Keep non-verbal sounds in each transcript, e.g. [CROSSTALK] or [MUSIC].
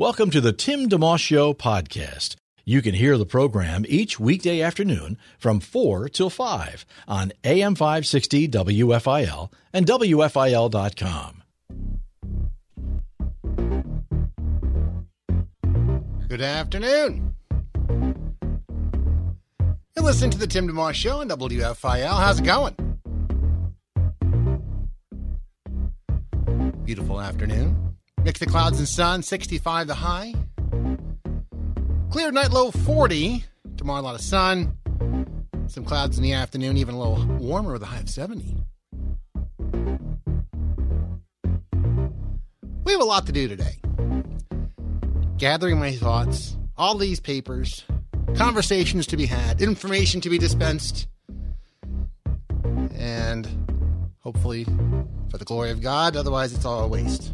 Welcome to the Tim DeMoss Show podcast. You can hear the program each weekday afternoon from 4 till 5 on AM 560 WFIL and WFIL.com. Good afternoon. You're listening to the Tim DeMoss Show on WFIL. How's it going? Beautiful afternoon. Mix the clouds and sun, 65 the high. Clear night low 40. Tomorrow a lot of sun. Some clouds in the afternoon, even a little warmer with a high of 70. We have a lot to do today. Gathering my thoughts, all these papers, conversations to be had, information to be dispensed, and hopefully for the glory of God. Otherwise, it's all a waste.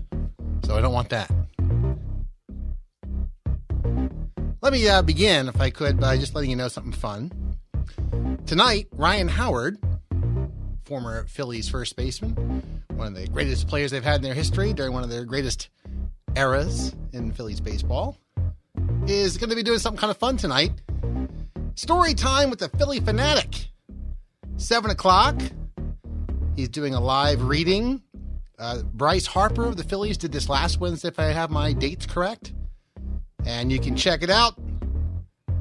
So I don't want that. Let me uh, begin, if I could, by just letting you know something fun. Tonight, Ryan Howard, former Phillies first baseman, one of the greatest players they've had in their history during one of their greatest eras in Phillies baseball, is going to be doing something kind of fun tonight. Story time with the Phillie Phanatic. 7 o'clock. He's doing a live reading. Uh, Bryce Harper of the Phillies did this last Wednesday, if I have my dates correct. And you can check it out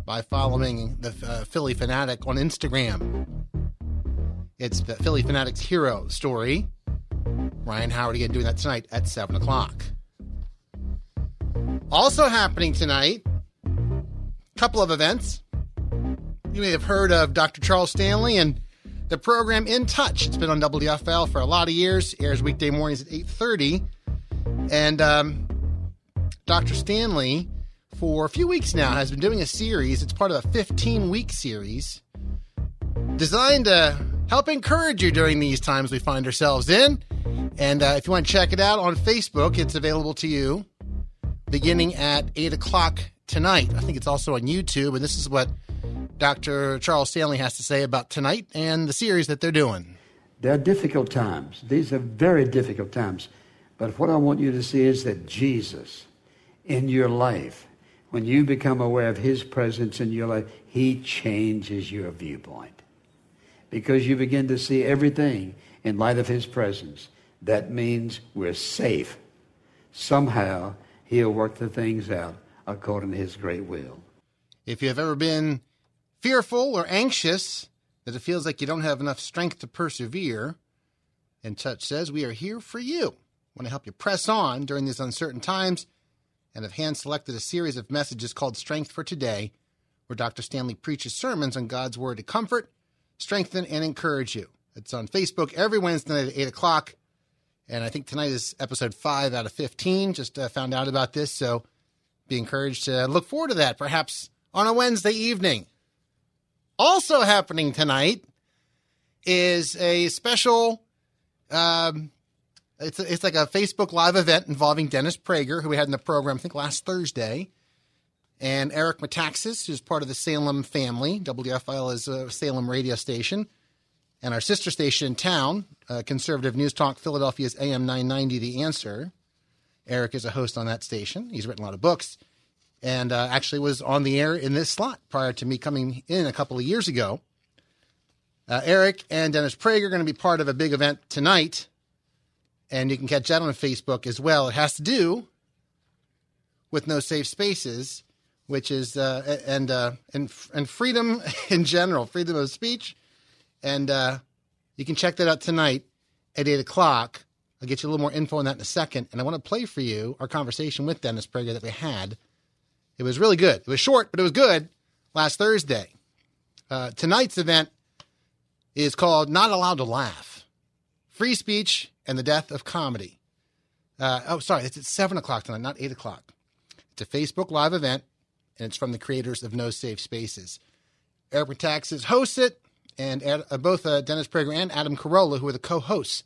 by following the uh, Phillie Phanatic on Instagram. It's the Phillie Phanatic's hero story. Ryan Howard again doing that tonight at 7 o'clock. Also happening tonight, a couple of events. You may have heard of Dr. Charles Stanley and the program In Touch. It's been on WFIL for a lot of years. Airs weekday mornings at 8:30. And um, Dr. Stanley, for a few weeks now, has been doing a series. It's part of a 15-week series designed to help encourage you during these times we find ourselves in. And uh, if you want to check it out on Facebook, it's available to you beginning at 8 o'clock tonight. I think it's also on YouTube. And this is what Dr. Charles Stanley has to say about tonight and the series that they're doing. There are difficult times. These are very difficult times. But what I want you to see is that Jesus in your life, when you become aware of his presence in your life, he changes your viewpoint. Because you begin to see everything in light of his presence. That means we're safe. Somehow, he'll work the things out according to his great will. If you have ever been fearful or anxious that it feels like you don't have enough strength to persevere, In Touch says, We are here for you. want to help you press on during these uncertain times and have hand selected a series of messages called Strength for Today, where Dr. Stanley preaches sermons on God's Word to comfort, strengthen, and encourage you. It's on Facebook every Wednesday night at 8 o'clock. And I think tonight is episode 5 out of 15. Just uh, found out about this, so be encouraged to look forward to that, perhaps on a Wednesday evening. Also happening tonight is a special. Um, it's a, it's like a Facebook Live event involving Dennis Prager, who we had in the program I think last Thursday, and Eric Metaxas, who's part of the Salem family. WFIL is a Salem radio station, and our sister station in town, uh, Conservative News Talk Philadelphia's AM 990, The Answer. Eric is a host on that station. He's written a lot of books and uh, actually was on the air in this slot prior to me coming in a couple of years ago. Uh, Eric and Dennis Prager are going to be part of a big event tonight, and you can catch that on Facebook as well. It has to do with no safe spaces, which is uh, and uh, and and freedom [LAUGHS] in general, freedom of speech, and uh, you can check that out tonight at eight o'clock. I'll get you a little more info on that in a second, and I want to play for you our conversation with Dennis Prager that we had it was really good. It was short, but it was good last Thursday. Uh, tonight's event is called Not Allowed to Laugh Free Speech and the Death of Comedy. Uh, oh, sorry, it's at 7 o'clock tonight, not 8 o'clock. It's a Facebook Live event, and it's from the creators of No Safe Spaces. Eric Metaxas hosts it, and Ad, uh, both uh, Dennis Prager and Adam Carolla, who are the co-hosts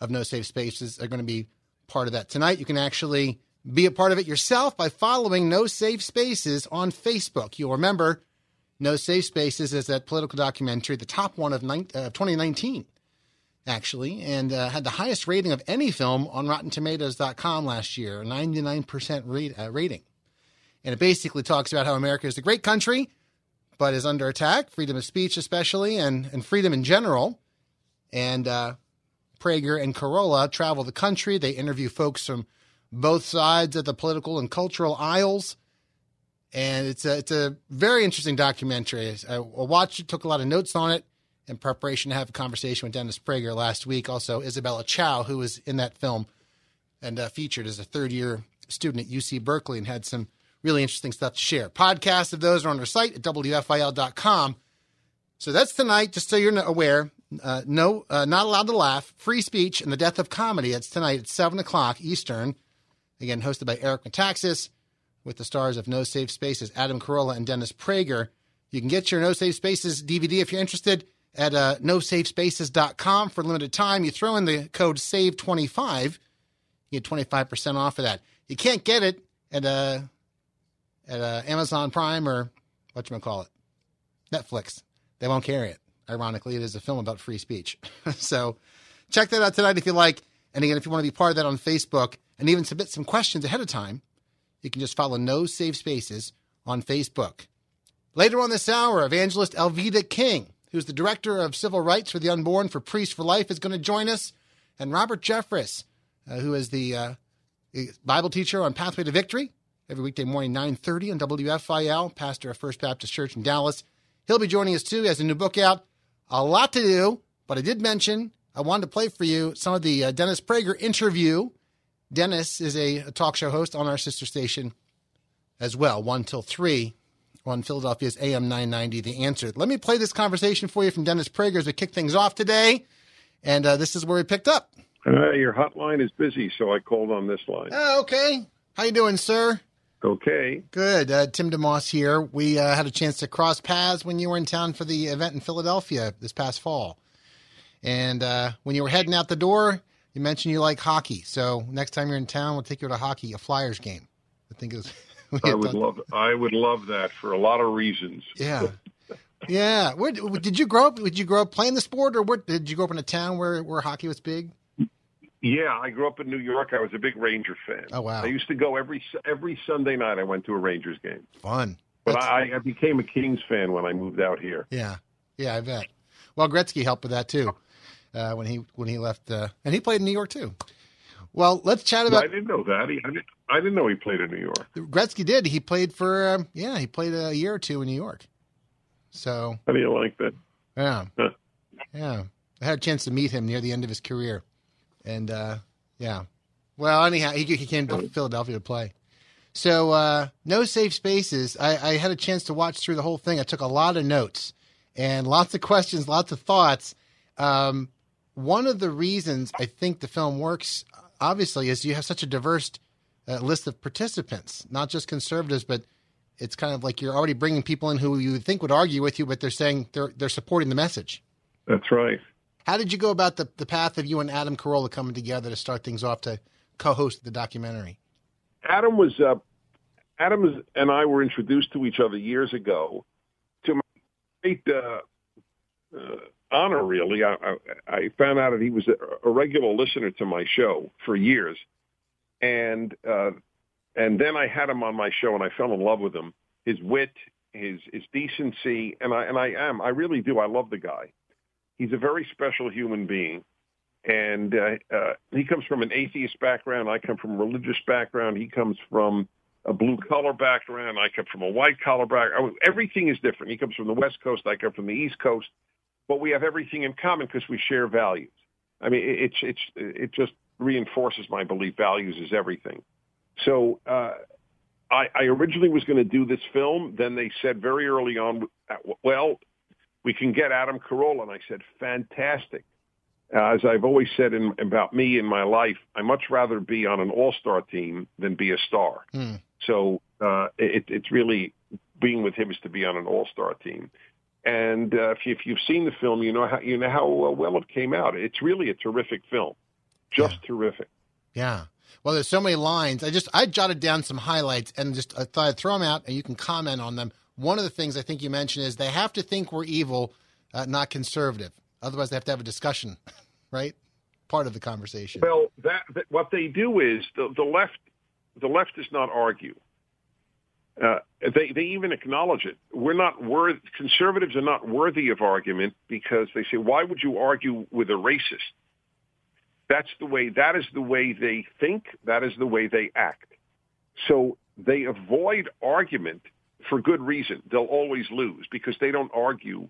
of No Safe Spaces, are going to be part of that tonight. You can actually be a part of it yourself by following No Safe Spaces on Facebook. You'll remember No Safe Spaces is that political documentary, the top one of 19, uh, 2019, actually, and uh, had the highest rating of any film on RottenTomatoes.com last year, 99% rate, uh, rating. And it basically talks about how America is a great country, but is under attack, freedom of speech especially, and, and freedom in general. And uh, Prager and Carolla travel the country. They interview folks from both sides of the political and cultural aisles. And it's a, it's a very interesting documentary. I watched it, took a lot of notes on it in preparation to have a conversation with Dennis Prager last week. Also, Isabella Chow, who was in that film and uh, featured as a third year student at UC Berkeley and had some really interesting stuff to share. Podcasts of those are on our site at WFIL.com. So that's tonight, just so you're aware. Uh, no, uh, not allowed to laugh. Free speech and the death of comedy. It's tonight at 7 o'clock Eastern. Again, hosted by Eric Metaxas with the stars of No Safe Spaces, Adam Carolla and Dennis Prager. You can get your No Safe Spaces DVD if you're interested at uh, nosafespaces.com for limited time. You throw in the code SAVE25, you get 25% off of that. You can't get it at uh, at uh, Amazon Prime or what you call it, Netflix. They won't carry it. Ironically, it is a film about free speech. [LAUGHS] so check that out tonight if you like. And again, if you want to be part of that on Facebook and even submit some questions ahead of time, you can just follow No Safe Spaces on Facebook. Later on this hour, evangelist Alveda King, who's the director of civil rights for the unborn for Priests for Life, is going to join us, and Robert Jeffress, uh, who is the uh, Bible teacher on Pathway to Victory, every weekday morning, 9.30 on WFIL, pastor of First Baptist Church in Dallas. He'll be joining us too. He has a new book out. A lot to do, but I did mention I wanted to play for you some of the uh, Dennis Prager interview. Dennis is a, talk show host on our sister station as well, 1 till 3 on Philadelphia's AM 990, The Answer. Let me play this conversation for you from Dennis Prager as we kick things off today. And uh, this is where we picked up. Uh, your hotline is busy, so I called on this line. Oh, okay. How you doing, sir? Okay. Good. Uh, Tim DeMoss here. We uh, had a chance to cross paths when you were in town for the event in Philadelphia this past fall. And uh, when you were heading out the door, you mentioned you like hockey. So next time you're in town, we'll take you to hockey, a Flyers game. I think it [LAUGHS] I would done. love. I would love that for a lot of reasons. Yeah. [LAUGHS] yeah. Where did you grow up? Did you grow up playing the sport, or where, did you grow up in a town where, where hockey was big? Yeah, I grew up in New York. I was a big Ranger fan. Oh wow! I used to go every every Sunday night. I went to a Rangers game. Fun. But I, I, became a Kings fan when I moved out here. Yeah, yeah, I bet. Well, Gretzky helped with that too uh, when he when he left, uh, and he played in New York too. Well, let's chat about. I didn't know that. He, I, didn't, I didn't know he played in New York. Gretzky did. He played for um, yeah. He played a year or two in New York. So how do you like that? Yeah, huh. yeah. I had a chance to meet him near the end of his career, and uh, yeah. Well, anyhow, he, he came to Philadelphia to play. So, uh, no safe spaces. I, I, had a chance to watch through the whole thing. I took a lot of notes and lots of questions, lots of thoughts. Um, one of the reasons I think the film works, obviously, is you have such a diverse uh, list of participants, not just conservatives, but it's kind of like you're already bringing people in who you think would argue with you, but they're saying they're they're supporting the message. That's right. How did you go about the, the path of you and Adam Carolla coming together to start things off to co-host the documentary? Adam was uh, Adam and I were introduced to each other years ago. To my great uh, uh, honor, really, I, I, I, found out that he was a, regular listener to my show for years, and uh, and then I had him on my show, and I fell in love with him. His wit, his his decency, and I and I am I really do. I love the guy he's a very special human being. And uh, uh, he comes from an atheist background. I come from a religious background. He comes from a blue collar background. I come from a white collar background. Everything is different. He comes from the West Coast. I come from the East Coast. But we have everything in common because we share values. I mean, it's it's it just reinforces my belief. Values is everything. So uh, I, I originally was going to do this film. Then they said very early on, well, we can get Adam Carolla. And I said, fantastic. Uh, as I've always said in, about me in my life, I much rather be on an all-star team than be a star. Mm. So uh, it, it's really being with him is to be on an all-star team. And uh, if, you, if you've seen the film, you know how you know how well it came out. It's really a terrific film, just yeah. terrific. Yeah. Well, there's so many lines. I just I jotted down some highlights and just I thought I'd throw them out and you can comment on them. One of the things I think you mentioned is they have to think we're evil, uh, not conservative. Otherwise, they have to have a discussion, [LAUGHS] right? Part of the conversation. Well, that, that what they do is the, the left. The left does not argue. Uh, they they even acknowledge it. We're not worth conservatives are not worthy of argument because they say, why would you argue with a racist? That's the way. That is the way they think. That is the way they act. So they avoid argument for good reason. They'll always lose because they don't argue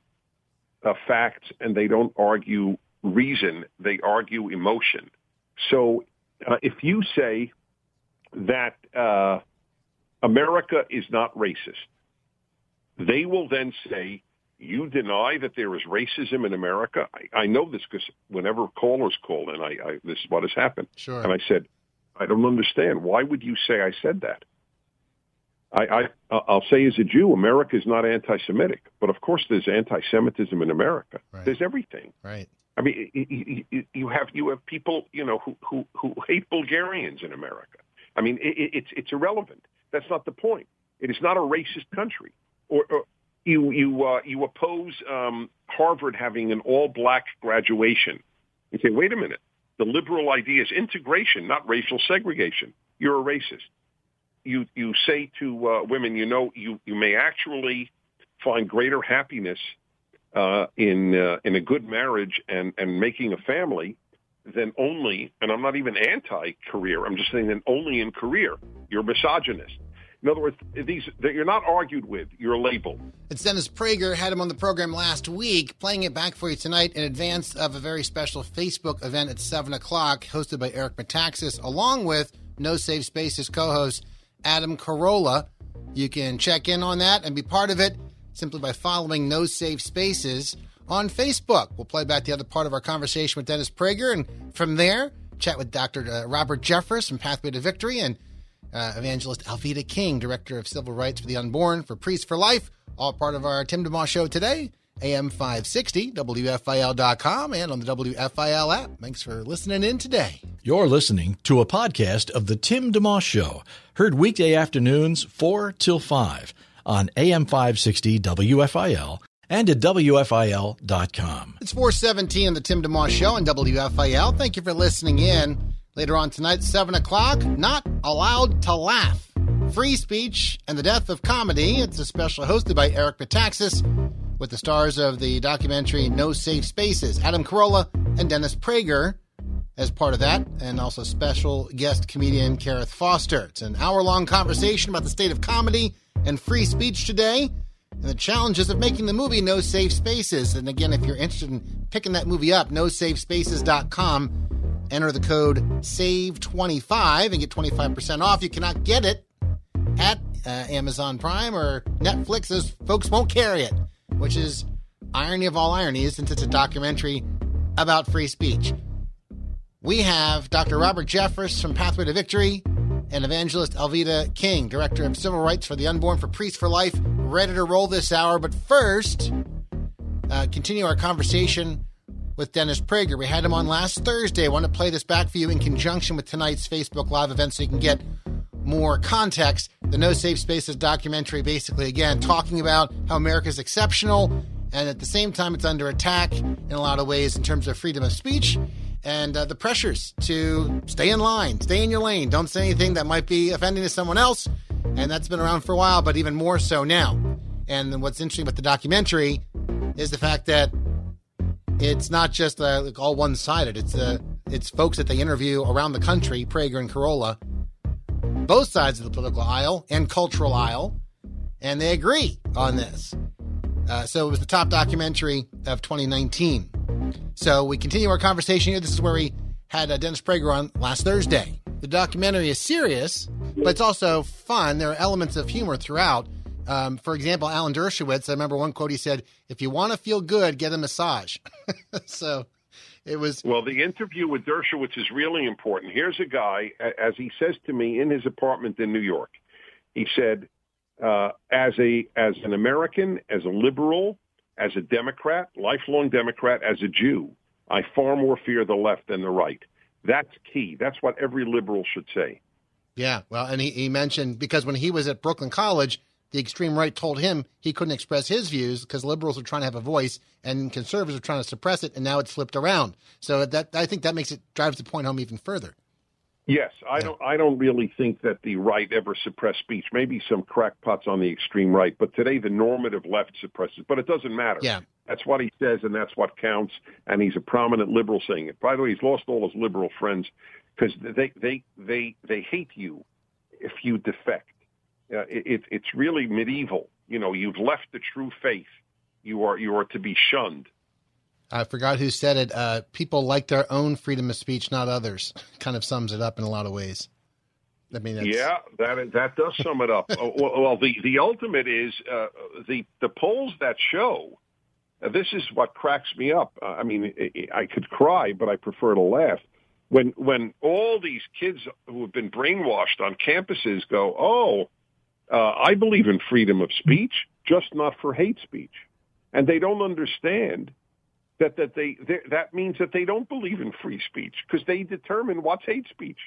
uh, facts and they don't argue reason. They argue emotion. So uh, if you say that uh, America is not racist, they will then say, you deny that there is racism in America? I, I know this because whenever callers call in, I, I, this is what has happened. Sure. And I said, I don't understand. Why would you say I said that? I, I, I'll say as a Jew, America is not anti-Semitic, but of course there's anti-Semitism in America. Right. There's everything. Right. I mean, you, you have you have people, you know, who who, who hate Bulgarians in America. I mean, it's it's irrelevant. That's not the point. It is not a racist country. Or, or you you uh, you oppose um, Harvard having an all-black graduation. You say, wait a minute. The liberal idea is integration, not racial segregation. You're a racist you you say to uh, women, you know, you you may actually find greater happiness uh, in uh, in a good marriage and and making a family than only, and I'm not even anti-career. I'm just saying that only in career. You're misogynist. In other words, these that you're not argued with. You're labeled. It's Dennis Prager had him on the program last week, playing it back for you tonight in advance of a very special Facebook event at seven o'clock, hosted by Eric Metaxas, along with No Safe Spaces co-host Adam Carolla. You can check in on that and be part of it simply by following No Safe Spaces on Facebook. We'll play back the other part of our conversation with Dennis Prager, and from there, chat with Dr. Uh, Robert Jeffress from Pathway to Victory and uh, evangelist Alveda King, Director of Civil Rights for the Unborn for Priests for Life, all part of our Tim DeMoss show today. AM 560, WFIL.com, and on the WFIL app. Thanks for listening in today. You're listening to a podcast of The Tim DeMoss Show, heard weekday afternoons 4 till 5 on AM 560 WFIL and at WFIL.com. It's 417 on The Tim DeMoss Show on WFIL. Thank you for listening in. Later on tonight, 7 o'clock, Not Allowed to Laugh. Free Speech and the Death of Comedy. It's a special hosted by Eric Metaxas with the stars of the documentary No Safe Spaces, Adam Carolla and Dennis Prager as part of that, and also special guest comedian Karith Foster. It's an hour long conversation about the state of comedy and free speech today and the challenges of making the movie No Safe Spaces. And again, if you're interested in picking that movie up, nosafespaces.com, enter the code SAVE25 and get 25% off. You cannot get it at uh, Amazon Prime or Netflix, as folks won't carry it, which is irony of all ironies since it's a documentary about free speech. We have Dr. Robert Jeffress from Pathway to Victory and evangelist Alveda King, Director of Civil Rights for the Unborn for Priests for Life, ready to roll this hour. But first, uh, continue our conversation with Dennis Prager. We had him on last Thursday. I want to play this back for you in conjunction with tonight's Facebook Live event so you can get more context. The No Safe Spaces documentary, basically, again, talking about how America is exceptional and at the same time it's under attack in a lot of ways in terms of freedom of speech and uh, the pressures to stay in line, stay in your lane, don't say anything that might be offending to someone else. And that's been around for a while, but even more so now. And what's interesting about the documentary is the fact that it's not just uh, like all one sided. It's uh, it's folks that they interview around the country, Prager and Carolla, both sides of the political aisle and cultural aisle, and they agree on this. Uh, so it was the top documentary of 2019. So we continue our conversation here. This is where we had uh, Dennis Prager on last Thursday. The documentary is serious, but it's also fun. There are elements of humor throughout. Um, for example, Alan Dershowitz, I remember one quote he said, If you want to feel good, get a massage. [LAUGHS] so it was. Well, the interview with Dershowitz is really important. Here's a guy, as he says to me in his apartment in New York. He said, uh, as a as an American, as a liberal, as a Democrat, lifelong Democrat, as a Jew, I far more fear the left than the right. That's key. That's what every liberal should say. Yeah, well, and he, he mentioned because when he was at Brooklyn College, the extreme right told him he couldn't express his views because liberals are trying to have a voice and conservatives are trying to suppress it, and now it's flipped around. So that I think that makes it drives the point home even further. Yes, I yeah. don't. I don't really think that the right ever suppressed speech. Maybe some crackpots on the extreme right, but today the normative left suppresses. But it doesn't matter. Yeah, that's what he says, and that's what counts. And he's a prominent liberal saying it. By the way, he's lost all his liberal friends because they they they they hate you if you defect. Uh, it, it's really medieval. You know, you've left the true faith. You are you are to be shunned. I forgot who said it. Uh, people like their own freedom of speech, not others. [LAUGHS] kind of sums it up in a lot of ways. I mean, that's... yeah, that that does sum it up. [LAUGHS] Well, well, the the ultimate is uh, the the polls that show. Uh, this is what cracks me up. Uh, I mean, I could cry, but I prefer to laugh. When when all these kids who have been brainwashed on campuses go, oh, uh, I believe in freedom of speech, just not for hate speech, and they don't understand that that they that means that they don't believe in free speech because they determine what's hate speech.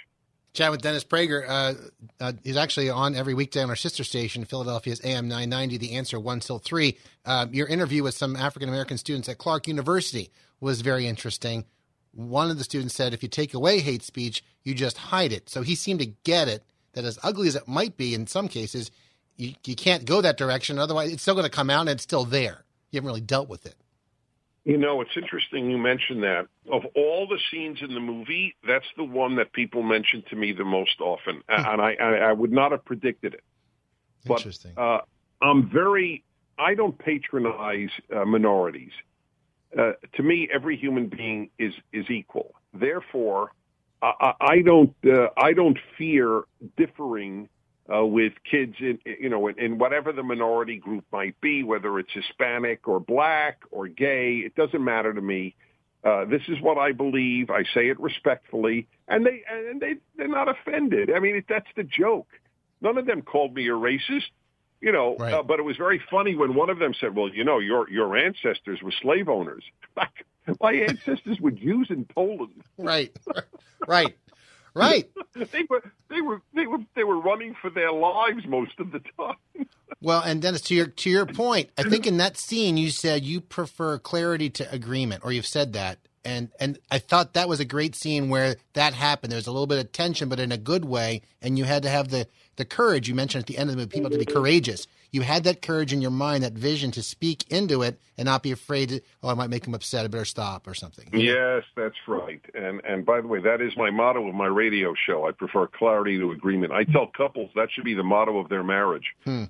Chat with Dennis Prager. Uh, uh, he's actually on every weekday on our sister station, Philadelphia's AM 990, The Answer 1 till 3. Uh, your interview with some African American students at Clark University was very interesting. One of the students said, if you take away hate speech, you just hide it. So he seemed to get it that as ugly as it might be in some cases, you, you can't go that direction. Otherwise, it's still going to come out and it's still there. You haven't really dealt with it. You know, it's interesting you mentioned that. Of all the scenes in the movie, that's the one that people mention to me the most often, and I, I would not have predicted it. But, interesting. Uh, I'm very. I don't patronize uh, minorities. Uh, to me, every human being is is equal. Therefore, I, I don't uh, I don't fear differing uh, with kids in you know in, in whatever the minority group might be, whether it's Hispanic or black or gay. It doesn't matter to me. Uh, this is what I believe. I say it respectfully, and they and they they're not offended. I mean, it, that's the joke. None of them called me a racist, you know. Right. Uh, but it was very funny when one of them said, "Well, you know, your your ancestors were slave owners." [LAUGHS] My ancestors were Jews in Poland. Right, right. Right. [LAUGHS] they were they were they were they were running for their lives most of the time. [LAUGHS] well, and Dennis, to your to your point, I [LAUGHS] think in that scene you said you prefer clarity to agreement, or you've said that, and and I thought that was a great scene where that happened. There was a little bit of tension, but in a good way, and you had to have the the courage you mentioned at the end of the movie, people to be courageous you had that courage in your mind, that vision to speak into it and not be afraid. To, oh, I might make them upset. I better stop or something. Yes, that's right. And and by the way, that is my motto of my radio show. I prefer clarity to agreement. I tell couples that should be the motto of their marriage. Hmm.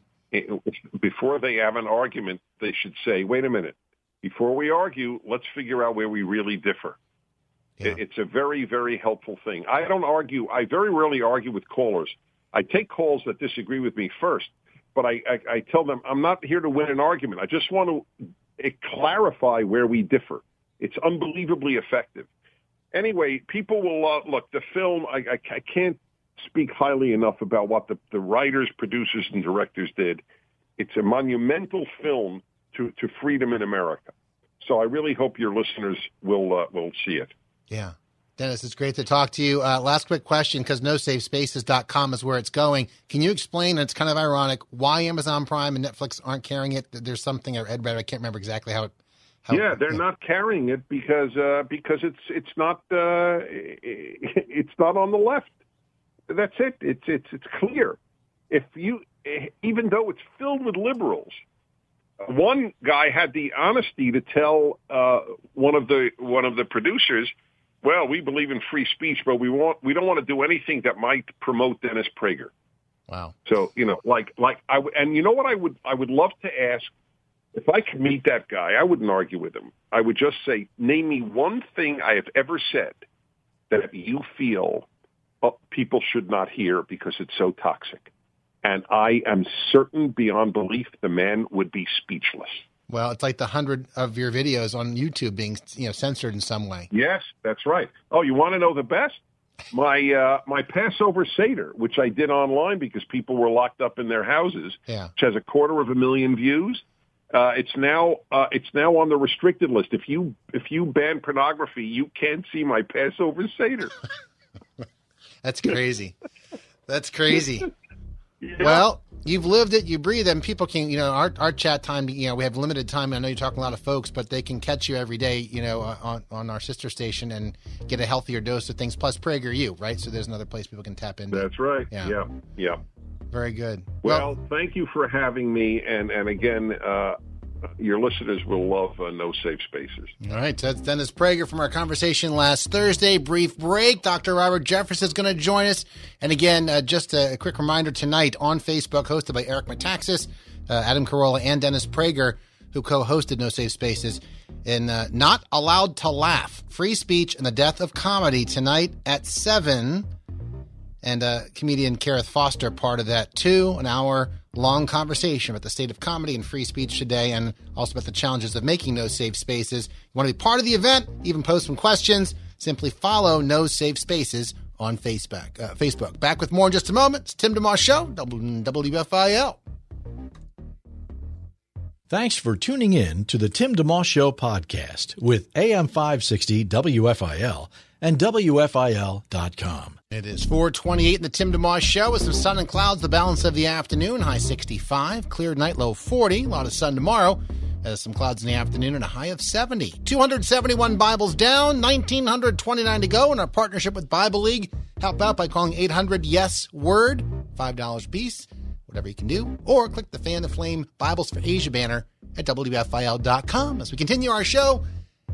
Before they have an argument, they should say, "Wait a minute. Before we argue, let's figure out where we really differ." Yeah. It's a very, very helpful thing. I don't argue. I very rarely argue with callers. I take calls that disagree with me first but I, I, I tell them I'm not here to win an argument. I just want to eh, clarify where we differ. It's unbelievably effective. Anyway, people will uh, look the film. I, I, I can't speak highly enough about what the, the writers, producers, and directors did. It's a monumental film to, to freedom in America. So I really hope your listeners will uh, will see it. Yeah. Dennis, it's great to talk to you. Uh, last quick question, because nosafespaces.com is where it's going. Can you explain, and it's kind of ironic, why Amazon Prime and Netflix aren't carrying it? There's something I read, but I can't remember exactly how it. How, yeah, they're yeah. not carrying it because uh, because it's it's not uh, [LAUGHS] it's not on the left. That's it. It's it's it's clear. If you even though it's filled with liberals, one guy had the honesty to tell uh, one of the one of the producers well, we believe in free speech, but we want we don't want to do anything that might promote Dennis Prager. Wow. So you know, like like I and you know what I would I would love to ask if I could meet that guy. I wouldn't argue with him. I would just say, name me one thing I have ever said that you feel uh, people should not hear because it's so toxic. And I am certain beyond belief the man would be speechless. Well, it's like the hundred of your videos on YouTube being you know censored in some way. Yes, that's right. Oh, you want to know the best? my uh, my Passover Seder, which I did online because people were locked up in their houses, Yeah. which has a quarter of a million views. Uh, it's now uh, it's now on the restricted list. If you if you ban pornography, you can't see my Passover Seder. [LAUGHS] That's crazy. That's crazy. Well, you've lived it, you breathe it, and people can, you know, our, our chat time, you know, we have limited time. I know you're talking a lot of folks, but they can catch you every day, you know, uh, on, on our sister station and get a healthier dose of things, plus PragerU, right? So there's another place people can tap into. That's right. Yeah. Yeah, yeah. Very good. Well, thank you for having me, and and again, uh, your listeners will love uh, No Safe Spaces. All right, that's Dennis Prager from our conversation last Thursday. Brief break. Dr. Robert Jeffress is going to join us. And again, uh, just a, a quick reminder tonight on Facebook, hosted by Eric Metaxas, uh, Adam Carolla, and Dennis Prager, who co hosted No Safe Spaces, in uh, Not Allowed to Laugh Free Speech and the Death of Comedy tonight at 7 and uh, comedian Karith Foster part of that too. An hour long conversation about the state of comedy and free speech today, and also about the challenges of making no safe spaces. You want to be part of the event? Even post some questions. Simply follow No Safe Spaces on Facebook. Uh, Facebook. Back with more in just a moment. It's Tim DeMoss Show, WFIL. Thanks for tuning in to the Tim DeMoss Show podcast with AM 560 WFIL and WFIL.com. It is 428 in the Tim DeMoss Show with some sun and clouds the balance of the afternoon. High 65, clear night low 40. A lot of sun tomorrow. Uh, some clouds in the afternoon and a high of 70. 271 Bibles down, 1,929 to go in our partnership with Bible League. Help out by calling 800 Yes Word, $5 piece, whatever you can do. Or click the Fan the Flame Bibles for Asia banner at WFIL.com. As we continue our show,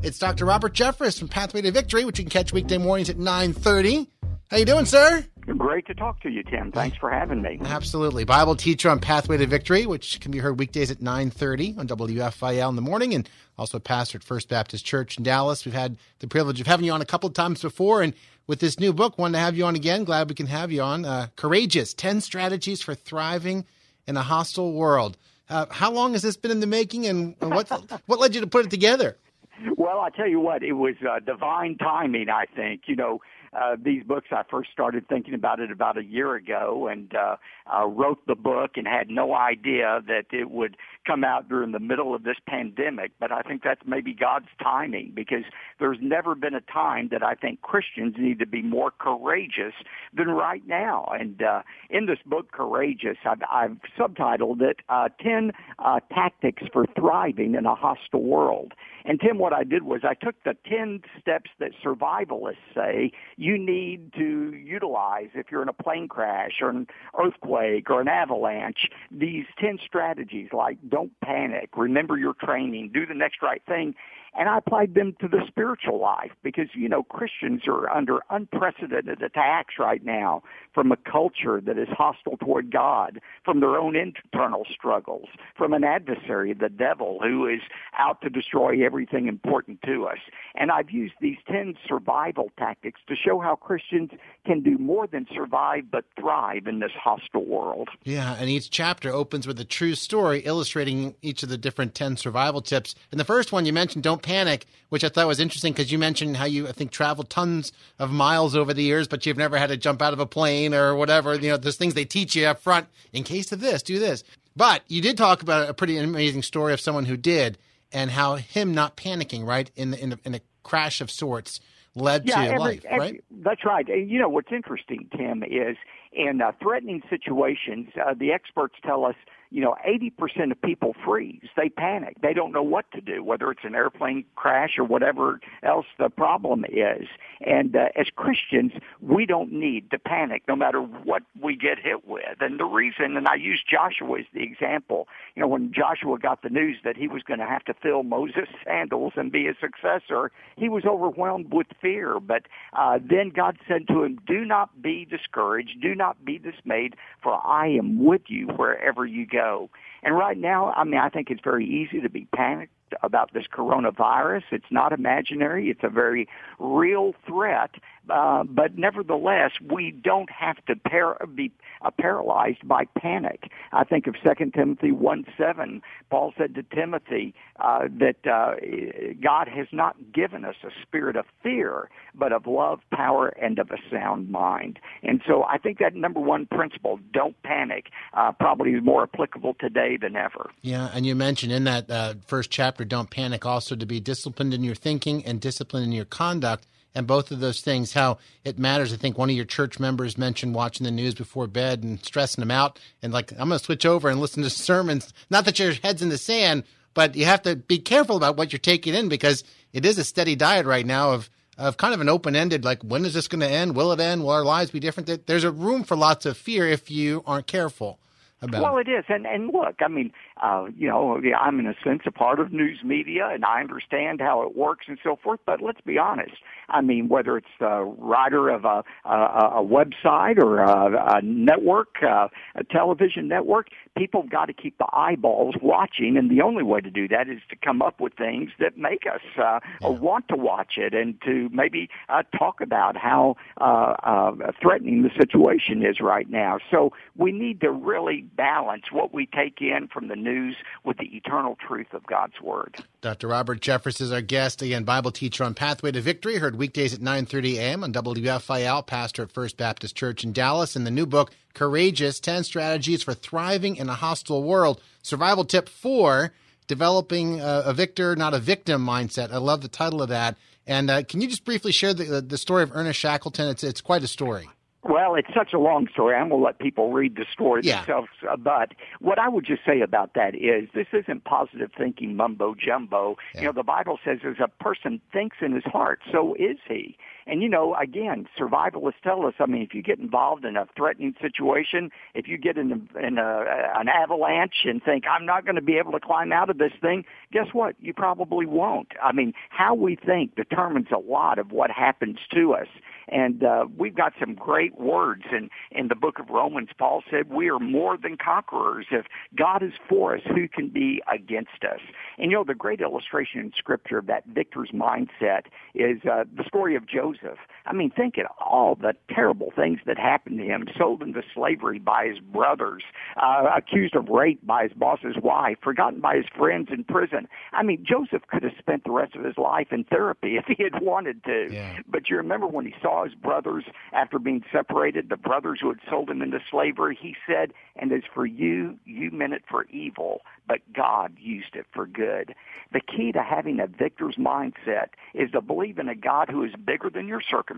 it's Dr. Robert Jeffress from Pathway to Victory, which you can catch weekday mornings at 930. How you doing, sir? Great to talk to you, Tim. Thanks for having me. Absolutely. Bible teacher on Pathway to Victory, which can be heard weekdays at 9.30 on WFIL in the morning, and also pastor at First Baptist Church in Dallas. We've had the privilege of having you on a couple of times before, and with this new book, wanted to have you on again. Glad we can have you on. Uh, Courageous, 10 Strategies for Thriving in a Hostile World. Uh, how long has this been in the making, and what, [LAUGHS] what led you to put it together? Well, I tell you what, it was uh, divine timing. I think you know uh, these books. I first started thinking about it about a year ago, and uh, wrote the book and had no idea that it would come out during the middle of this pandemic. But I think that's maybe God's timing because there's never been a time that I think Christians need to be more courageous than right now. And uh, in this book, Courageous, I've, I've subtitled it uh, 10 uh, Tactics for Thriving in a Hostile World. And Tim, what I did was I took the 10 steps that survivalists say you need to utilize if you're in a plane crash or an earthquake or an avalanche. These 10 strategies like don't panic, remember your training, do the next right thing. And I applied them to the spiritual life because, you know, Christians are under unprecedented attacks right now from a culture that is hostile toward God, from their own internal struggles, from an adversary, the devil, who is out to destroy everything important to us. And I've used these 10 survival tactics to show how Christians can do more than survive but thrive in this hostile world. Yeah, and each chapter opens with a true story illustrating each of the different 10 survival tips. And the first one you mentioned, don't panic, which I thought was interesting because you mentioned how you, I think, traveled tons of miles over the years, but you've never had to jump out of a plane or whatever. You know, there's things they teach you up front in case of this, do this. But you did talk about a pretty amazing story of someone who did and how him not panicking, right, in, the, in, a, in a crash of sorts led yeah, to every, life, every, right? That's right. And you know what's interesting, Tim, is in uh, threatening situations, uh, the experts tell us you know, 80% of people freeze. They panic. They don't know what to do, whether it's an airplane crash or whatever else the problem is. And uh, as Christians, we don't need to panic no matter what we get hit with. And the reason, and I use Joshua as the example, you know, when Joshua got the news that he was going to have to fill Moses' [LAUGHS] sandals and be his successor, he was overwhelmed with fear. But uh, then God said to him, do not be discouraged. Do not be dismayed, for I am with you wherever you go. And right now, I mean, I think it's very easy to be panicked, about this coronavirus. It's not imaginary. It's a very real threat. Uh, but nevertheless, we don't have to par- be uh, paralyzed by panic. I think of 2 Timothy 1 7. Paul said to Timothy uh, that uh, God has not given us a spirit of fear, but of love, power, and of a sound mind. And so I think that number one principle, don't panic, uh, probably is more applicable today than ever. Yeah, and you mentioned in that first chapter, don't panic, also to be disciplined in your thinking and disciplined in your conduct and both of those things, how it matters. I think one of your church members mentioned watching the news before bed and stressing them out. And like, I'm going to switch over and listen to sermons. Not that your head's in the sand, but you have to be careful about what you're taking in because it is a steady diet right now of of kind of an open ended, like when is this going to end? Will it end? Will our lives be different? There's a room for lots of fear if you aren't careful about. Well, it is, and and look, I mean, uh, you know, I'm in a sense a part of news media, and I understand how it works and so forth. But let's be honest. I mean, whether it's the writer of a a, a website or a, a network, uh, a television network, people have got to keep the eyeballs watching, and the only way to do that is to come up with things that make us uh, yeah. want to watch it and to maybe uh, talk about how uh, uh, threatening the situation is right now. So we need to really balance what we take in from the news with the eternal truth of God's Word. Dr. Robert Jeffress is our guest, again, Bible teacher on Pathway to Victory, heard weekdays at 9.30 a.m. on WFIL, pastor at First Baptist Church in Dallas, and the new book, Courageous, 10 Strategies for Thriving in a Hostile World. Survival tip four, developing a, a victor, not a victim mindset. I love the title of that. And uh, can you just briefly share the, the story of Ernest Shackleton? It's, it's quite a story. Well, it's such a long story. I'm going to let people read the story yeah. themselves. Uh, but what I would just say about that is this isn't positive thinking mumbo jumbo. Yeah. You know, the Bible says as a person thinks in his heart, so is he. And you know, again, survivalists tell us. I mean, if you get involved in a threatening situation, if you get in, a, in a, an avalanche and think I'm not going to be able to climb out of this thing, guess what? You probably won't. I mean, how we think determines a lot of what happens to us. And uh, we've got some great words in, in the book of Romans. Paul said, We are more than conquerors. If God is for us, who can be against us? And you know, the great illustration in Scripture of that victor's mindset is uh, the story of Joseph. I mean, think of all the terrible things that happened to him sold into slavery by his brothers, uh, accused of rape by his boss's wife, forgotten by his friends in prison. I mean, Joseph could have spent the rest of his life in therapy if he had wanted to. Yeah. But you remember when he saw his brothers after being separated, the brothers who had sold him into slavery, he said, And as for you, you meant it for evil, but God used it for good. The key to having a victor's mindset is to believe in a God who is bigger than your circumstances,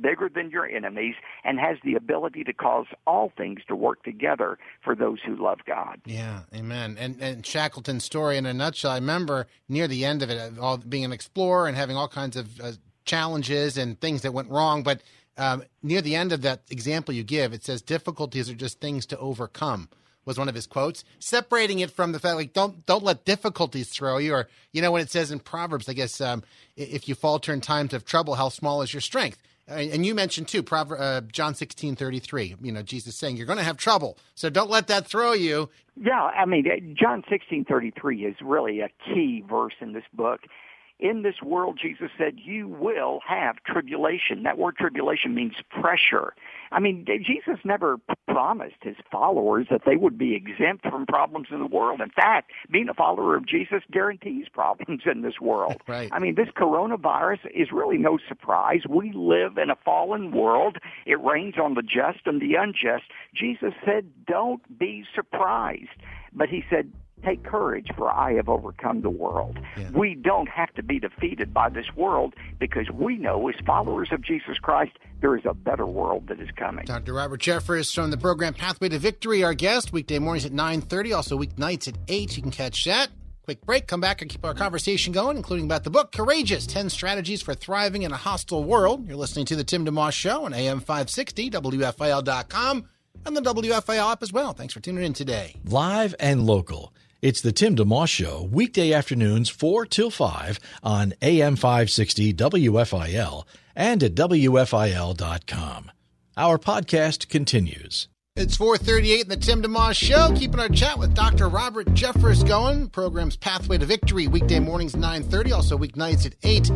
bigger than your enemies, and has the ability to cause all things to work together for those who love God. Yeah, amen. And, and Shackleton's story in a nutshell, I remember near the end of it, all being an explorer and having all kinds of uh, challenges and things that went wrong. But um, near the end of that example you give, it says difficulties are just things to overcome. Was one of his quotes, separating it from the fact like don't don't let difficulties throw you, or you know when it says in Proverbs, I guess um, if you falter in times of trouble, how small is your strength? And you mentioned too, Proverbs, uh, John sixteen thirty three. You know, Jesus saying you're going to have trouble, so don't let that throw you. Yeah, I mean, John sixteen thirty three is really a key verse in this book in this world, Jesus said, you will have tribulation. That word tribulation means pressure. I mean, Jesus never promised his followers that they would be exempt from problems in the world. In fact, being a follower of Jesus guarantees [LAUGHS] problems in this world. [LAUGHS] right. I mean, this coronavirus is really no surprise. We live in a fallen world. It rains on the just and the unjust. Jesus said, don't be surprised. But he said, Take courage, for I have overcome the world. Yeah. We don't have to be defeated by this world because we know, as followers of Jesus Christ, there is a better world that is coming. Dr. Robert Jeffress from the program Pathway to Victory, our guest, weekday mornings at 9.30, also weeknights at 8. You can catch that. Quick break, come back and keep our conversation going, including about the book Courageous 10 Strategies for Thriving in a Hostile World. You're listening to The Tim DeMoss Show on AM 560, WFIL.com, and the WFIL app as well. Thanks for tuning in today. Live and local. It's the Tim DeMoss Show, weekday afternoons 4 till 5 on AM 560 WFIL and at WFIL.com. Our podcast continues. It's 438 in the Tim DeMoss Show, keeping our chat with Dr. Robert Jeffress going. Program's Pathway to Victory, weekday mornings 9.30, also weeknights at 8.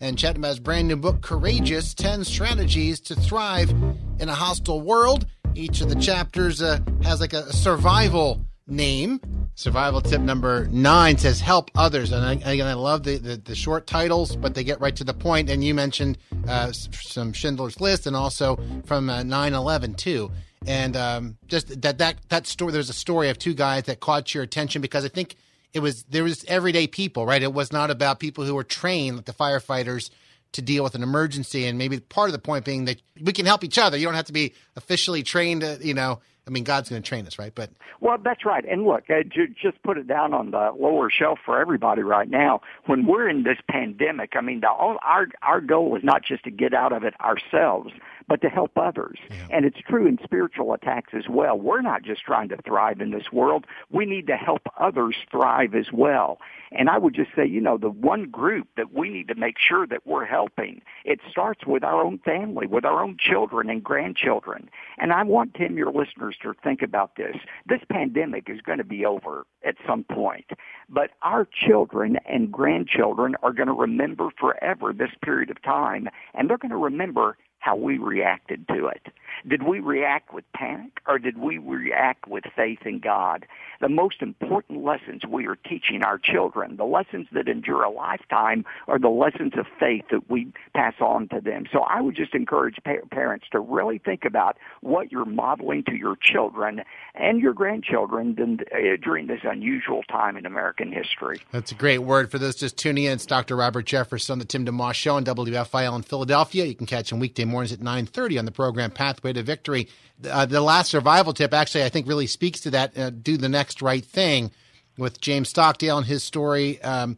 And chatting about his brand new book, Courageous, 10 Strategies to Thrive in a Hostile World. Each of the chapters uh, has like a survival name. Survival tip number nine says help others. And I, again, I love the, the, the, short titles, but they get right to the point. And you mentioned uh, some Schindler's List and also from uh, 9 11 too and um, just that that that story. There's a story of two guys that caught your attention because I think it was there was everyday people, right? It was not about people who were trained, like the firefighters, to deal with an emergency. And maybe part of the point being that we can help each other. You don't have to be officially trained, to, you know. I mean, God's going to train us, right? But well, that's right. And look, uh, j- just put it down on the lower shelf for everybody right now. When we're in this pandemic, I mean, the, all, our our goal is not just to get out of it ourselves, but to help others. Yeah. And it's true in spiritual attacks as well. We're not just trying to thrive in this world. We need to help others thrive as well. And I would just say, you know, the one group that we need to make sure that we're helping, it starts with our own family, with our own children and grandchildren. And I want, Tim, your listeners to think about this. This pandemic is going to be over at some point. But our children and grandchildren are going to remember forever this period of time. And they're going to remember how we reacted to it. Did we react with panic or did we react with faith in God? The most important lessons we are teaching our children, the lessons that endure a lifetime, are the lessons of faith that we pass on to them. So I would just encourage pa- parents to really think about what you're modeling to your children and your grandchildren uh, during this unusual time in American history. That's a great word for those just tuning in. It's Dr. Robert Jeffress, the Tim DeMoss Show on WFIL in Philadelphia. You can catch him weekday mornings at 9.30 on the program Pathway to Victory. Uh, the last survival tip actually, I think, really speaks to that. Uh, do the next right thing with James Stockdale and his story, um,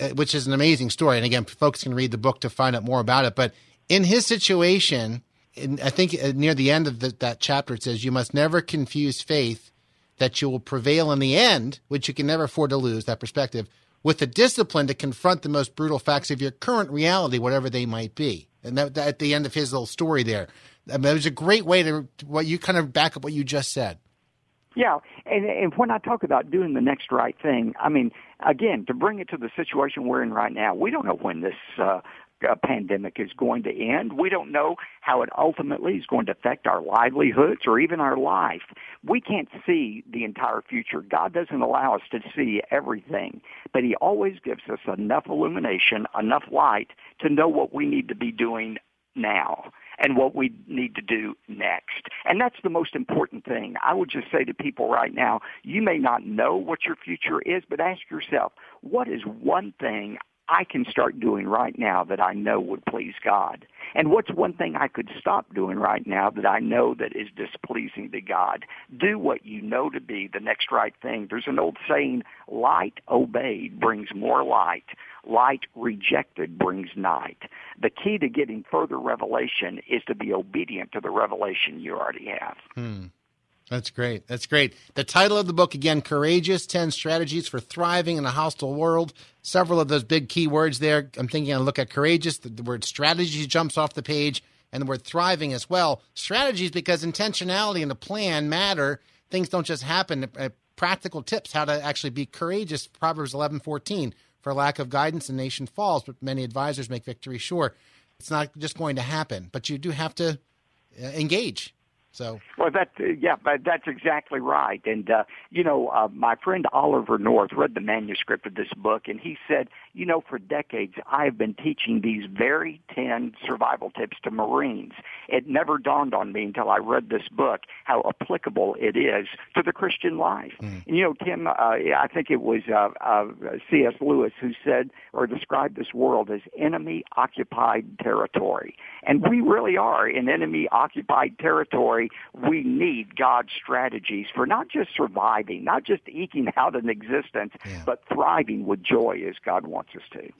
uh, which is an amazing story. And again, folks can read the book to find out more about it. But in his situation, in, I think uh, near the end of the, that chapter, it says, You must never confuse faith that you will prevail in the end, which you can never afford to lose, that perspective, with the discipline to confront the most brutal facts of your current reality, whatever they might be. And that, that at the end of his little story there, I mean, it was a great way to what you kind of back up what you just said. Yeah, and, and when I talk about doing the next right thing, I mean, again, to bring it to the situation we're in right now, we don't know when this uh, uh, pandemic is going to end. We don't know how it ultimately is going to affect our livelihoods or even our life. We can't see the entire future. God doesn't allow us to see everything, but He always gives us enough illumination, enough light to know what we need to be doing now and what we need to do next. And that's the most important thing. I would just say to people right now, you may not know what your future is, but ask yourself, what is one thing I can start doing right now that I know would please God? And what's one thing I could stop doing right now that I know that is displeasing to God? Do what you know to be the next right thing. There's an old saying, light obeyed brings more light. Light rejected brings night. The key to getting further revelation is to be obedient to the revelation you already have. Hmm. That's great. That's great. The title of the book again, Courageous 10 Strategies for Thriving in a Hostile World. Several of those big key words there. I'm thinking I look at courageous, the, the word strategy jumps off the page, and the word thriving as well. Strategies because intentionality and a plan matter. Things don't just happen. Uh, practical tips how to actually be courageous. Proverbs 11:14. For lack of guidance, the nation falls, but many advisors make victory sure. It's not just going to happen, but you do have to uh, engage so well, that uh, yeah, but that's exactly right. And uh, you know, uh, my friend Oliver North read the manuscript of this book, and he said, you know, for decades I've been teaching these very ten survival tips to Marines. It never dawned on me until I read this book how applicable it is to the Christian life. Mm. And you know, Tim, uh, I think it was uh, uh, C.S. Lewis who said or described this world as enemy occupied territory, and we really are in enemy occupied territory we need God's strategies for not just surviving, not just eking out an existence, yeah. but thriving with joy as God wants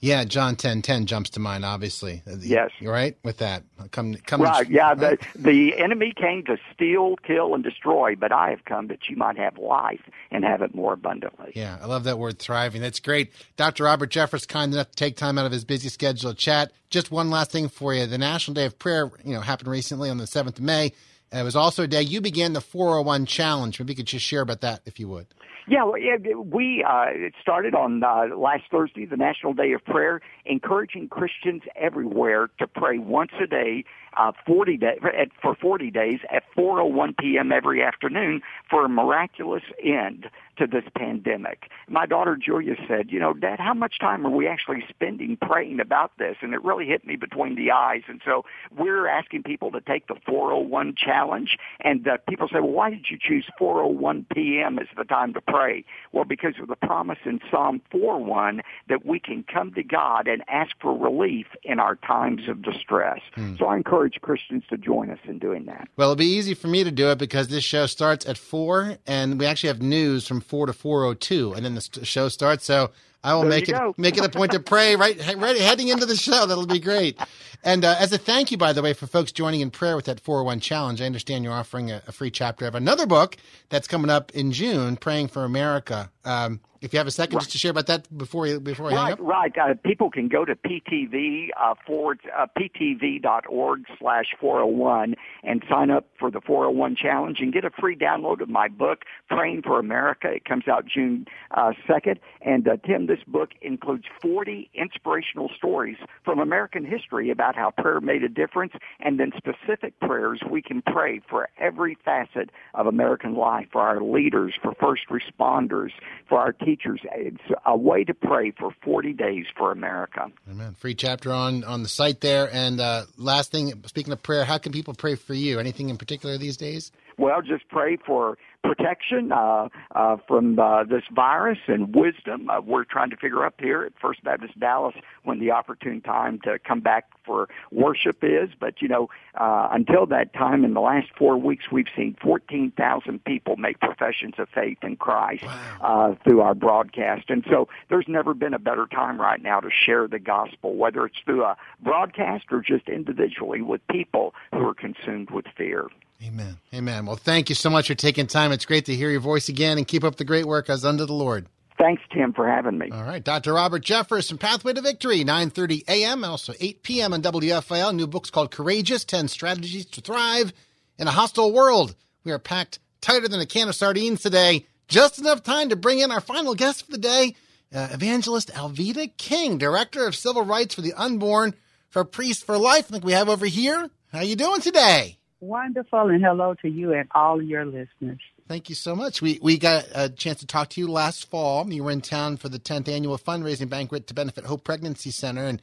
Yeah, John ten ten jumps to mind. Obviously, yes, you're right with that. Come, come. Right, yeah. Right? The the enemy came to steal, kill, and destroy, but I have come that you might have life and have it more abundantly. Yeah, I love that word thriving. That's great. Dr. Robert Jeffress, kind enough to take time out of his busy schedule to chat. Just one last thing for you: the National Day of Prayer, you know, happened recently on the seventh of May. And it was also a day you began the 401 challenge. Maybe you could just share about that if you would. Yeah, we uh, it started on uh, last Thursday, the National Day of Prayer, encouraging Christians everywhere to pray once a day uh, 40 day, for 40 days at 4:01 p.m. every afternoon for a miraculous end to this pandemic. My daughter Julia said, "You know, Dad, how much time are we actually spending praying about this?" And it really hit me between the eyes. And so we're asking people to take the 401 challenge. And uh, people say, "Well, why did you choose 4:01 p.m. as the time to pray?" Well, because of the promise in Psalm 4:1 that we can come to God and ask for relief in our times of distress. Hmm. So I encourage encourage Christians to join us in doing that. Well, it'll be easy for me to do it because this show starts at 4, and we actually have news from 4 to 4.02, and then the show starts. So I will there make it go. [LAUGHS] make it a point to pray right, right heading into the show. That'll be great. And uh, as a thank you, by the way, for folks joining in prayer with that 401 challenge, I understand you're offering a, a free chapter of another book that's coming up in June, Praying for America. Um, if you have a second right. just to share about that before we before we right, hang up. Right, uh, people can go to ptv uh, forward uh, ptv.org slash 401 and sign up for the 401 challenge and get a free download of my book Praying for America. It comes out June uh, 2nd, and uh, Tim, this book includes 40 inspirational stories from American history about how prayer made a difference, and then specific prayers we can pray for every facet of American life, for our leaders, for first responders, for our teachers. It's a way to pray for 40 days for America. Amen. Free chapter on on the site there. And uh, last thing, speaking of prayer, how can people pray for you? Anything in particular these days? Well, just pray for protection uh, uh, from uh, this virus and wisdom. Uh, we're trying to figure up here at First Baptist Dallas when the opportune time to come back for worship is. But you know, uh, until that time, in the last four weeks, we've seen 14,000 people make professions of faith in Christ uh, through our broadcast, and so there's never been a better time right now to share the gospel, whether it's through a broadcast or just individually with people who are consumed with fear. Amen. Amen. Well, thank you so much for taking time. It's great to hear your voice again and keep up the great work as under the Lord. Thanks, Tim, for having me. All right. Dr. Robert Jeffress from Pathway to Victory, 9.30 a.m., also 8 p.m. on WFIL. New book's called Courageous, 10 Strategies to Thrive in a Hostile World. We are packed tighter than a can of sardines today. Just enough time to bring in our final guest for the day, uh, Evangelist Alveda King, Director of Civil Rights for the Unborn for Priests for Life. I think we have over here. How you doing today? Wonderful, and hello to you and all your listeners. Thank you so much. We we got a chance to talk to you last fall. You were in town for the 10th annual fundraising banquet to benefit Hope Pregnancy Center, and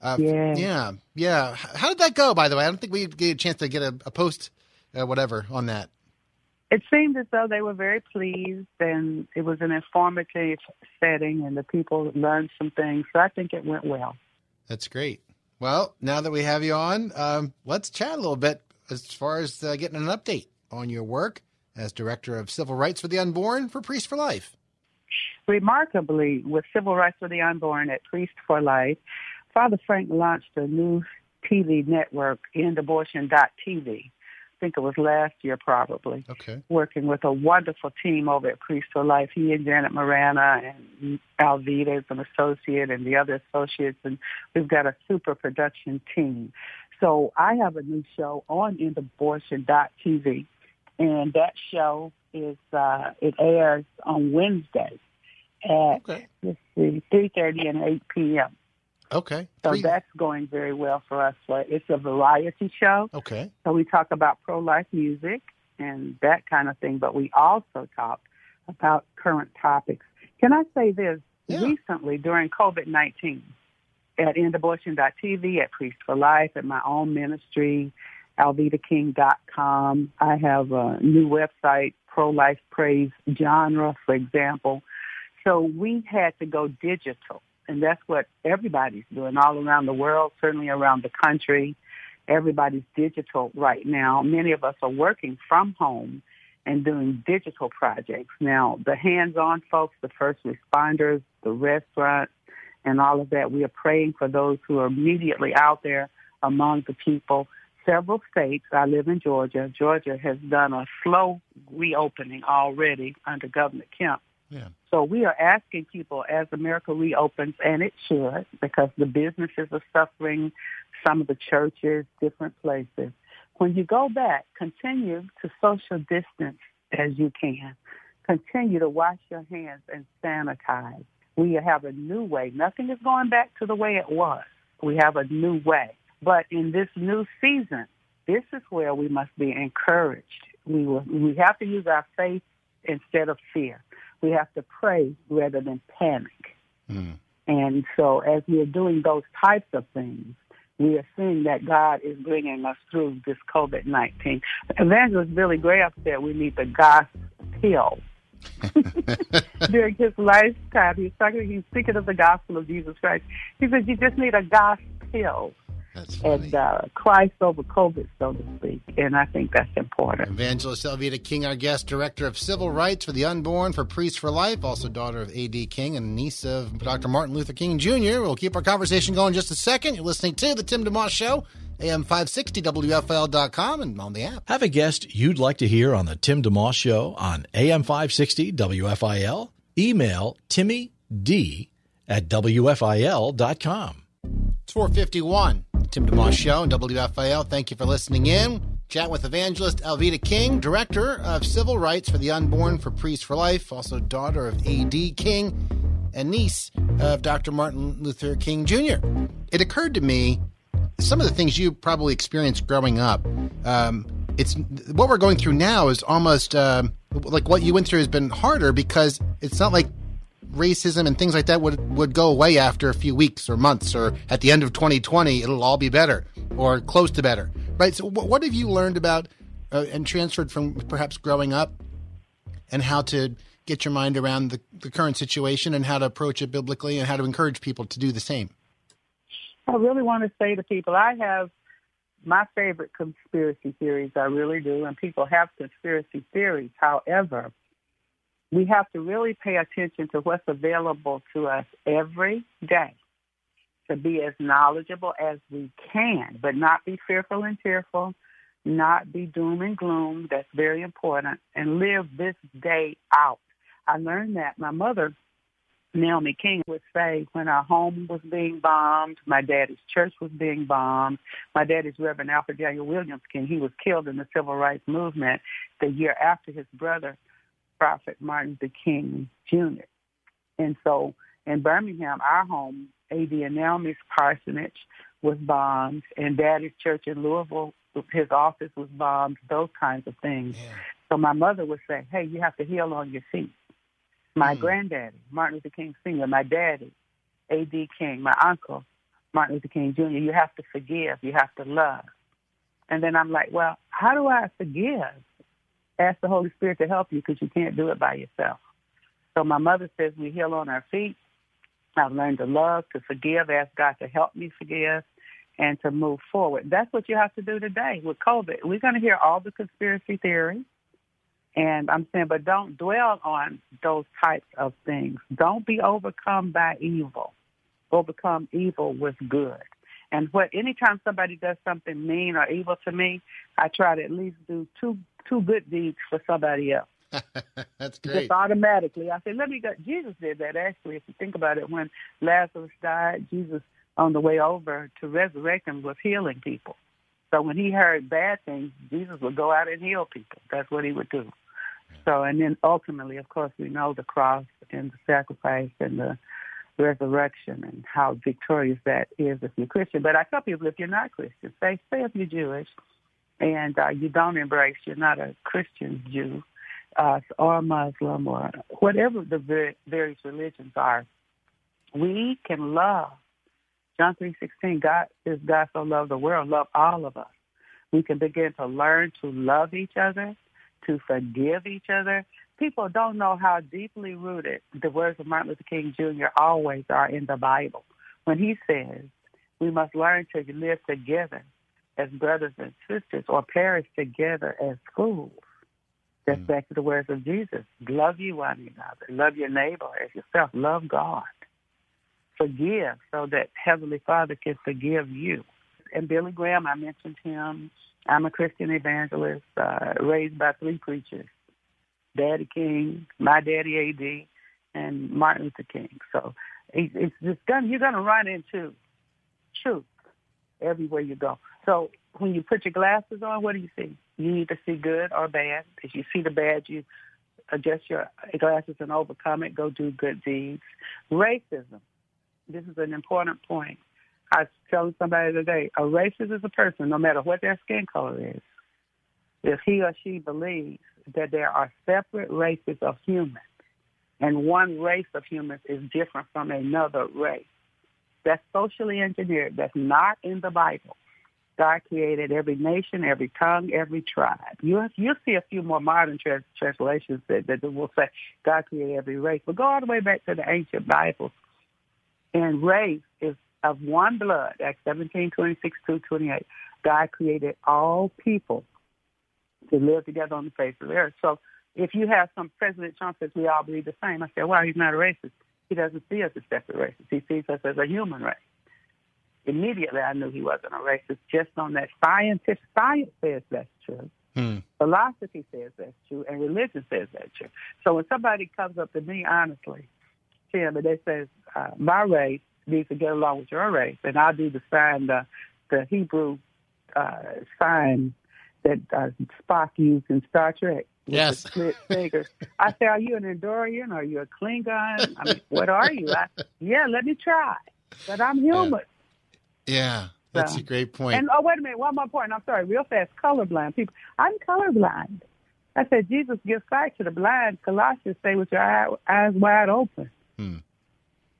uh, yeah, yeah, yeah. How did that go? By the way, I don't think we get a chance to get a, a post, uh, whatever, on that. It seemed as though they were very pleased, and it was an informative setting, and the people learned some things. So I think it went well. That's great. Well, now that we have you on, um, let's chat a little bit as far as uh, getting an update on your work as Director of Civil Rights for the Unborn for Priests for Life. Remarkably, with Civil Rights for the Unborn at Priests for Life, Father Frank launched a new TV network, EndAbortion.tv. I think it was last year, probably. Okay. Working with a wonderful team over at Priests for Life. He and Janet Morana and Alveda is an associate and the other associates, and we've got a super production team. So I have a new show on EndAbortion.tv, and that show is uh, it airs on Wednesday at okay. let's see, three thirty and eight p.m. Okay. So Three- that's going very well for us. It's a variety show. okay. So we talk about pro-life music and that kind of thing, but we also talk about current topics. Can I say this? Yeah. Recently, during COVID-19, at endabortion.tv, at Priests for Life, at my own ministry, alvedaking.com, I have a new website, Pro-Life Praise Genre, for example. So we had to go digital, and that's what everybody's doing all around the world, certainly around the country. Everybody's digital right now. Many of us are working from home and doing digital projects. Now, the hands-on folks, the first responders, the restaurants, and all of that, we are praying for those who are immediately out there among the people. Several states, I live in Georgia, Georgia has done a slow reopening already under Governor Kemp. Yeah. So we are asking people as America reopens, and it should, because the businesses are suffering, some of the churches, different places. when you go back, continue to social distance as you can. Continue to wash your hands and sanitize. We have a new way. Nothing is going back to the way it was. We have a new way. But in this new season, this is where we must be encouraged. We will, we have to use our faith instead of fear. We have to pray rather than panic. Mm. And so as we are doing those types of things, we are seeing that God is bringing us through this COVID-19. Evangelist Billy Graham said we need the gospel. [LAUGHS] During his lifetime, he's talking, he's speaking of the gospel of Jesus Christ. He says you just need a gospel and uh, Christ over COVID, so to speak. And I think that's important. Evangelist Alveda King, our guest, Director of Civil Rights for the Unborn for Priests for Life, also daughter of A.D. King and niece of Dr. Martin Luther King Jr. We'll keep our conversation going just a second. You're listening to The Tim DeMoss Show. AM560WFIL.com and on the app. Have a guest you'd like to hear on the Tim DeMoss Show on AM560 WFIL? Email Timmy D at WFIL.com. It's 451. Tim DeMoss Show and WFIL. Thank you for listening in. Chat with evangelist Alveda King, Director of Civil Rights for the Unborn for Priests for Life, also daughter of A.D. King and niece of Dr. Martin Luther King Jr. It occurred to me some of the things you probably experienced growing up. Um, it's what we're going through now is almost uh, like what you went through has been harder because it's not like racism and things like that would would go away after a few weeks or months or at the end of 2020 it'll all be better or close to better right so what have you learned about uh, and transferred from perhaps growing up and how to get your mind around the, the current situation and how to approach it biblically and how to encourage people to do the same i really want to say to people i have my favorite conspiracy theories i really do and people have conspiracy theories however we have to really pay attention to what's available to us every day to be as knowledgeable as we can, but not be fearful and tearful, not be doom and gloom. That's very important. And live this day out. I learned that my mother, Naomi King, would say when our home was being bombed, my daddy's church was being bombed, my daddy's Reverend Alfred Daniel Williams King, he was killed in the civil rights movement the year after his brother Prophet Martin Luther King Jr. And so in Birmingham, our home, A.D. and Naomi's parsonage was bombed, and Daddy's church in Louisville, his office was bombed, those kinds of things. Yeah. So my mother would say, hey, you have to heal on your feet. My mm. granddaddy, Martin Luther King Sr., my daddy, A.D. King, my uncle, Martin Luther King Jr., you have to forgive, you have to love. And then I'm like, well, how do I forgive? ask the Holy Spirit to help you because you can't do it by yourself. So my mother says we heal on our feet. I've learned to love, to forgive, ask God to help me forgive, and to move forward. That's what you have to do today with COVID. We're going to hear all the conspiracy theories. And I'm saying, but don't dwell on those types of things. Don't be overcome by evil. Overcome evil with good. And what anytime somebody does something mean or evil to me, I try to at least do two two good deeds for somebody else. [LAUGHS] That's great. Just automatically. I said, let me go. Jesus did that actually. If you think about it, when Lazarus died, Jesus on the way over to resurrect him was healing people. So when he heard bad things, Jesus would go out and heal people. That's what he would do. So, and then ultimately, of course, we know the cross and the sacrifice and the resurrection and how victorious that is if you're Christian. But I tell people, if you're not Christian, say, say if you're Jewish, and uh, you don't embrace, you're not a Christian Jew uh, or Muslim or whatever the various religions are, we can love. John three sixteen. God is God so loved the world, love all of us. We can begin to learn to love each other, to forgive each other. People don't know how deeply rooted the words of Martin Luther King Jr. always are in the Bible. When he says we must learn to live together as brothers and sisters or perish together as schools. That's mm. back to the words of Jesus. Love you one another. Love your neighbor as yourself. Love God. Forgive so that Heavenly Father can forgive you. And Billy Graham, I mentioned him. I'm a Christian evangelist, uh, raised by three preachers. Daddy King, my daddy A.D., and Martin Luther King. So it's just gonna, you're going to run into truth everywhere you go. So when you put your glasses on, what do you see? You either see good or bad. If you see the bad, you adjust your glasses and overcome it. Go do good deeds. Racism. This is an important point. I was telling somebody today, a racist is a person, no matter what their skin color is, if he or she believes that there are separate races of humans and one race of humans is different from another race. That's socially engineered. That's not in the Bible. God created every nation, every tongue, every tribe. You you'll see a few more modern trans- translations that, that will say God created every race. But go all the way back to the ancient Bible. And race is of one blood, Acts 17, 26 to 28. God created all people to live together on the face of the earth. So if you have some President Trump says we all believe the same, I say, wow, he's not a racist. He doesn't see us as separate races. He sees us as a human race. Immediately, I knew he wasn't a racist. Just on that scientific science says that's true. Hmm. Philosophy says that's true, and religion says that's true. So when somebody comes up to me honestly, Tim, and they says uh, my race needs to get along with your race, and I do the sign, the the Hebrew uh, sign that uh, Spock used in Star Trek. Yes. split fingers. I say, are you an Andorian? Are you a Klingon? I mean, what are you? I, yeah, let me try. But I'm human. Yeah, that's So- a great point. And oh, wait a minute, one more point. I'm sorry, real fast. Colorblind people. I'm colorblind. I said Jesus gives sight to the blind. Colossians say with your eye, eyes wide open. Hmm.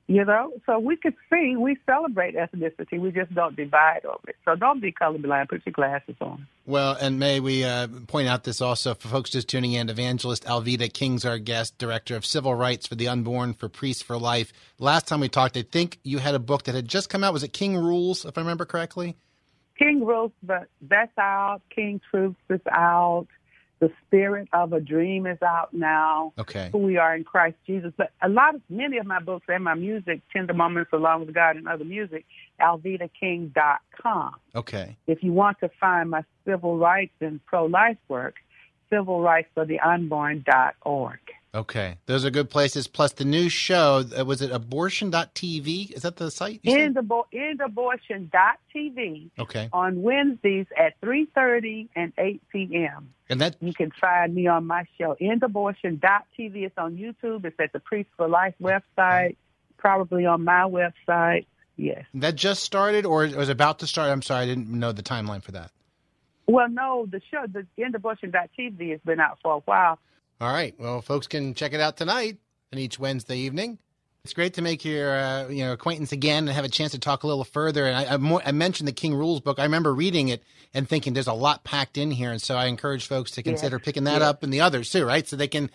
You know, so we could see. We celebrate ethnicity. We just don't divide over it. So don't be colorblind. Put your glasses on. Well, and may we uh, point out this also for folks just tuning in. Evangelist Alveda King's our guest, director of civil rights for the unborn for Priests for Life. Last time we talked, I think you had a book that had just come out. Was it King Rules, if I remember correctly? King Rules, but that's out. King Truths is out. The Spirit of a Dream is out now. Okay. Who we are in Christ Jesus. But a lot of, many of my books and my music, Tender Moments Along with God and Other Music, alvedaking.com. Okay. If you want to find my civil rights and pro-life work, civil rights for the unborn.org. Okay. Those are good places. Plus the new show, uh, was it abortion.tv? Is that the site? End, abo- endabortion.tv Okay. on Wednesdays at 3.30 and 8 p.m. And that You can find me on my show, endabortion.tv. It's on YouTube. It's at the Priests for Life website, probably on my website. Yes. that just started or it was about to start? I'm sorry, I didn't know the timeline for that. Well, no, the show, the endabortion.tv has been out for a while. All right. Well, folks can check it out tonight and each Wednesday evening. It's great to make your uh, you know acquaintance again and have a chance to talk a little further. And I, I, more, I mentioned the King Rules book. I remember reading it and thinking there's a lot packed in here, and so I encourage folks to consider picking that Yes. up and the others too, right? So they can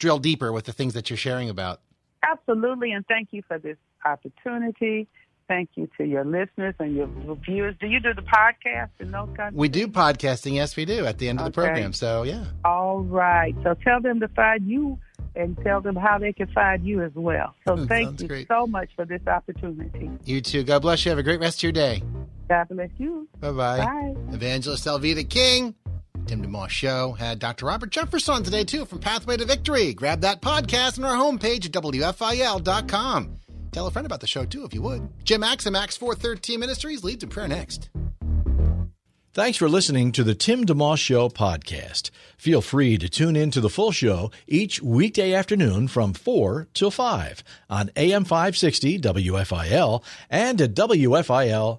drill deeper with the things that you're sharing about. Absolutely, and thank you for this opportunity. Thank you to your listeners and your viewers. Do you do the podcast and those of We do podcasting, yes, we do at the end of the program. So yeah, All right. So tell them to find you and tell them how they can find you as well. So [LAUGHS] thank you great. so much for this opportunity. you too. God bless you. Have a great rest of your day. God bless you. Bye bye. Bye. Evangelist Alveda King. Tim DeMoss Show had Dr. Robert Jeffress on today, too, from Pathway to Victory. Grab that podcast on our homepage at WFIL.com. Tell a friend about the show, too, if you would. Jim Axe and Max 413 Ministries leads in prayer next. Thanks for listening to the Tim DeMoss Show podcast. Feel free to tune in to the full show each weekday afternoon from 4 till 5 on AM 560 WFIL and at WFIL.com.